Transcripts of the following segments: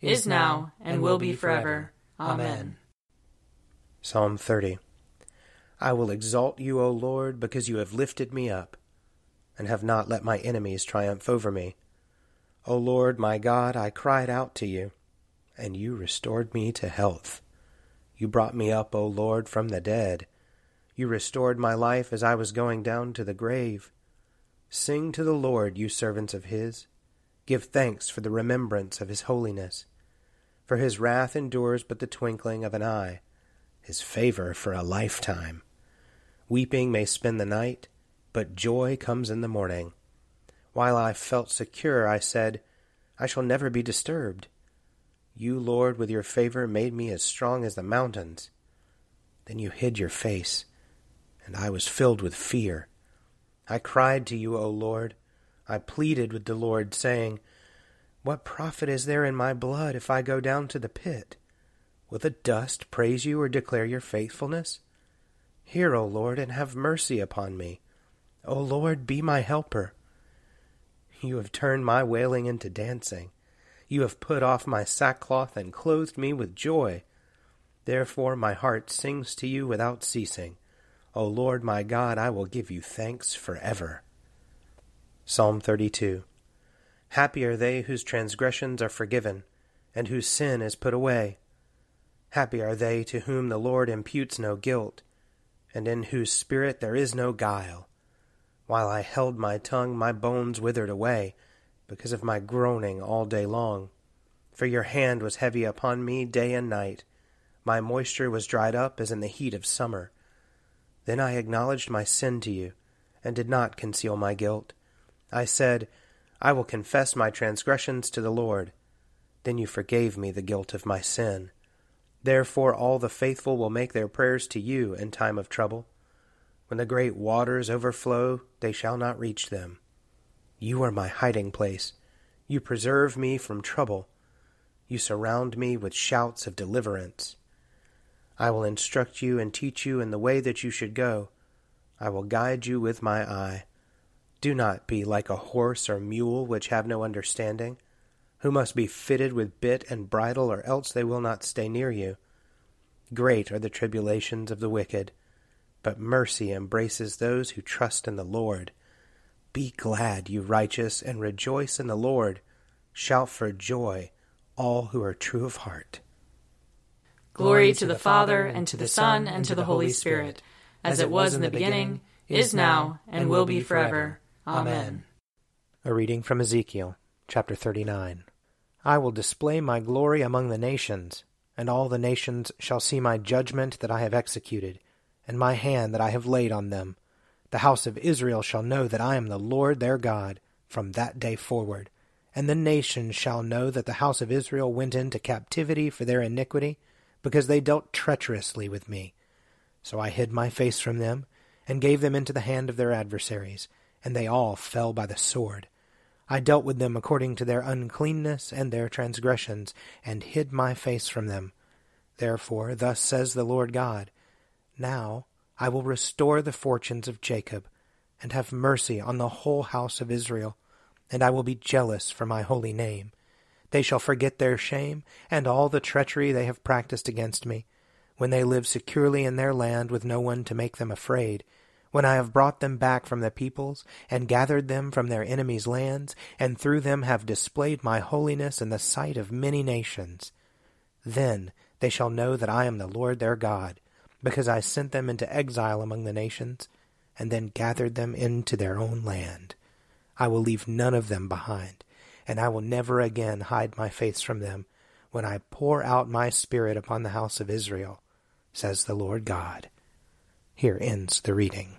is now, and will be forever. Amen. Psalm 30 I will exalt you, O Lord, because you have lifted me up, and have not let my enemies triumph over me. O Lord, my God, I cried out to you, and you restored me to health. You brought me up, O Lord, from the dead. You restored my life as I was going down to the grave. Sing to the Lord, you servants of his. Give thanks for the remembrance of his holiness. For his wrath endures but the twinkling of an eye, his favor for a lifetime. Weeping may spend the night, but joy comes in the morning. While I felt secure, I said, I shall never be disturbed. You, Lord, with your favor made me as strong as the mountains. Then you hid your face, and I was filled with fear. I cried to you, O Lord. I pleaded with the Lord, saying, What profit is there in my blood if I go down to the pit? Will the dust praise you or declare your faithfulness? Hear, O Lord, and have mercy upon me. O Lord, be my helper. You have turned my wailing into dancing. You have put off my sackcloth and clothed me with joy. Therefore my heart sings to you without ceasing. O Lord my God, I will give you thanks forever. Psalm 32 Happy are they whose transgressions are forgiven, and whose sin is put away. Happy are they to whom the Lord imputes no guilt, and in whose spirit there is no guile. While I held my tongue, my bones withered away, because of my groaning all day long. For your hand was heavy upon me day and night. My moisture was dried up as in the heat of summer. Then I acknowledged my sin to you, and did not conceal my guilt. I said, I will confess my transgressions to the Lord. Then you forgave me the guilt of my sin. Therefore all the faithful will make their prayers to you in time of trouble. When the great waters overflow, they shall not reach them. You are my hiding place. You preserve me from trouble. You surround me with shouts of deliverance. I will instruct you and teach you in the way that you should go. I will guide you with my eye. Do not be like a horse or mule which have no understanding, who must be fitted with bit and bridle, or else they will not stay near you. Great are the tribulations of the wicked, but mercy embraces those who trust in the Lord. Be glad, you righteous, and rejoice in the Lord. Shout for joy, all who are true of heart. Glory to the Father, and to the Son, and to the Holy Spirit, as it was in the beginning, is now, and will be forever. Amen. A reading from Ezekiel, chapter 39. I will display my glory among the nations. and all the nations shall see my judgment that I have executed, and my hand that I have laid on them. The house of Israel shall know that I am the Lord their God from that day forward. And the nations shall know that the house of Israel went into captivity for their iniquity, because they dealt treacherously with me. So I hid my face from them, and gave them into the hand of their adversaries, and they all fell by the sword. I dealt with them according to their uncleanness and their transgressions, and hid my face from them. Therefore, thus says the Lord God Now I will restore the fortunes of Jacob, and have mercy on the whole house of Israel, and I will be jealous for my holy name. They shall forget their shame, and all the treachery they have practiced against me, when they live securely in their land with no one to make them afraid when I have brought them back from the peoples, and gathered them from their enemies' lands, and through them have displayed my holiness in the sight of many nations. Then they shall know that I am the Lord their God, because I sent them into exile among the nations, and then gathered them into their own land. I will leave none of them behind, and I will never again hide my face from them, when I pour out my Spirit upon the house of Israel, says the Lord God. Here ends the reading.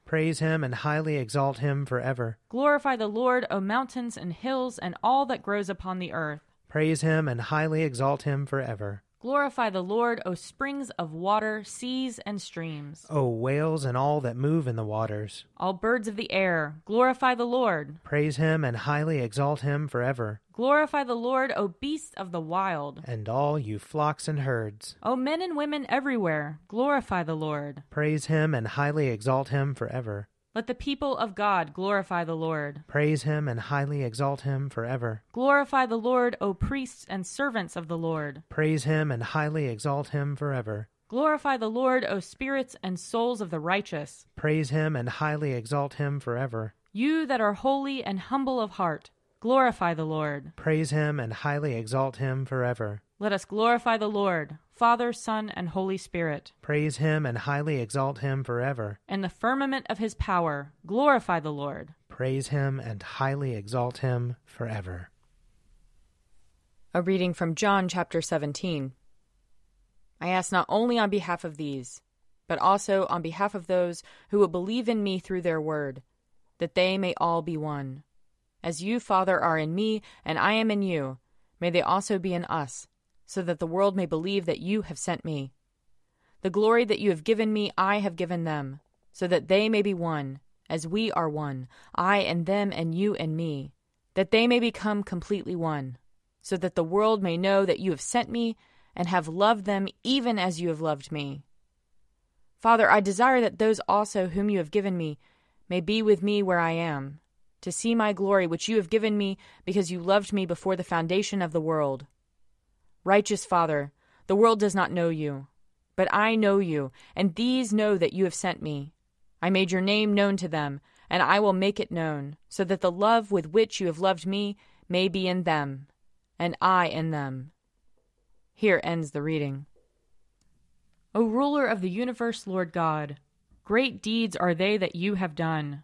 Praise him and highly exalt him forever. Glorify the Lord, O mountains and hills, and all that grows upon the earth. Praise him and highly exalt him forever. Glorify the Lord, O springs of water, seas, and streams. O whales and all that move in the waters. All birds of the air, glorify the Lord. Praise him and highly exalt him forever. Glorify the Lord, O beasts of the wild. And all you flocks and herds. O men and women everywhere, glorify the Lord. Praise him and highly exalt him forever. Let the people of God glorify the Lord. Praise him and highly exalt him forever. Glorify the Lord, O priests and servants of the Lord. Praise him and highly exalt him forever. Glorify the Lord, O spirits and souls of the righteous. Praise him and highly exalt him forever. You that are holy and humble of heart, glorify the Lord. Praise him and highly exalt him forever. Let us glorify the Lord, Father, Son, and Holy Spirit. Praise him and highly exalt him forever. In the firmament of his power, glorify the Lord. Praise him and highly exalt him forever. A reading from John chapter 17. I ask not only on behalf of these, but also on behalf of those who will believe in me through their word, that they may all be one. As you, Father, are in me, and I am in you, may they also be in us so that the world may believe that you have sent me. The glory that you have given me, I have given them, so that they may be one, as we are one, I and them and you and me, that they may become completely one, so that the world may know that you have sent me and have loved them even as you have loved me. Father, I desire that those also whom you have given me may be with me where I am, to see my glory which you have given me because you loved me before the foundation of the world. Righteous Father, the world does not know you, but I know you, and these know that you have sent me. I made your name known to them, and I will make it known, so that the love with which you have loved me may be in them, and I in them. Here ends the reading. O ruler of the universe, Lord God, great deeds are they that you have done,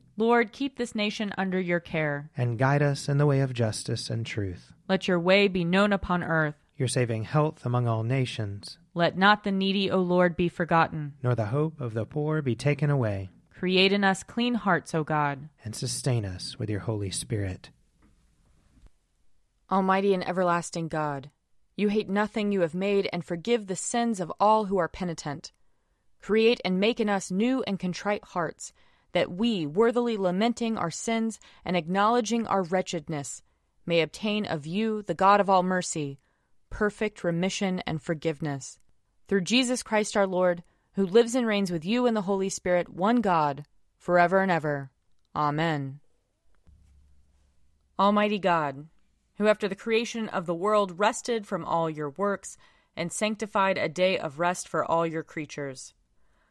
Lord, keep this nation under your care. And guide us in the way of justice and truth. Let your way be known upon earth. Your saving health among all nations. Let not the needy, O Lord, be forgotten. Nor the hope of the poor be taken away. Create in us clean hearts, O God. And sustain us with your Holy Spirit. Almighty and everlasting God, you hate nothing you have made and forgive the sins of all who are penitent. Create and make in us new and contrite hearts that we, worthily lamenting our sins and acknowledging our wretchedness, may obtain of you, the God of all mercy, perfect remission and forgiveness. Through Jesus Christ our Lord, who lives and reigns with you in the Holy Spirit, one God, forever and ever. Amen. Almighty God, who after the creation of the world rested from all your works and sanctified a day of rest for all your creatures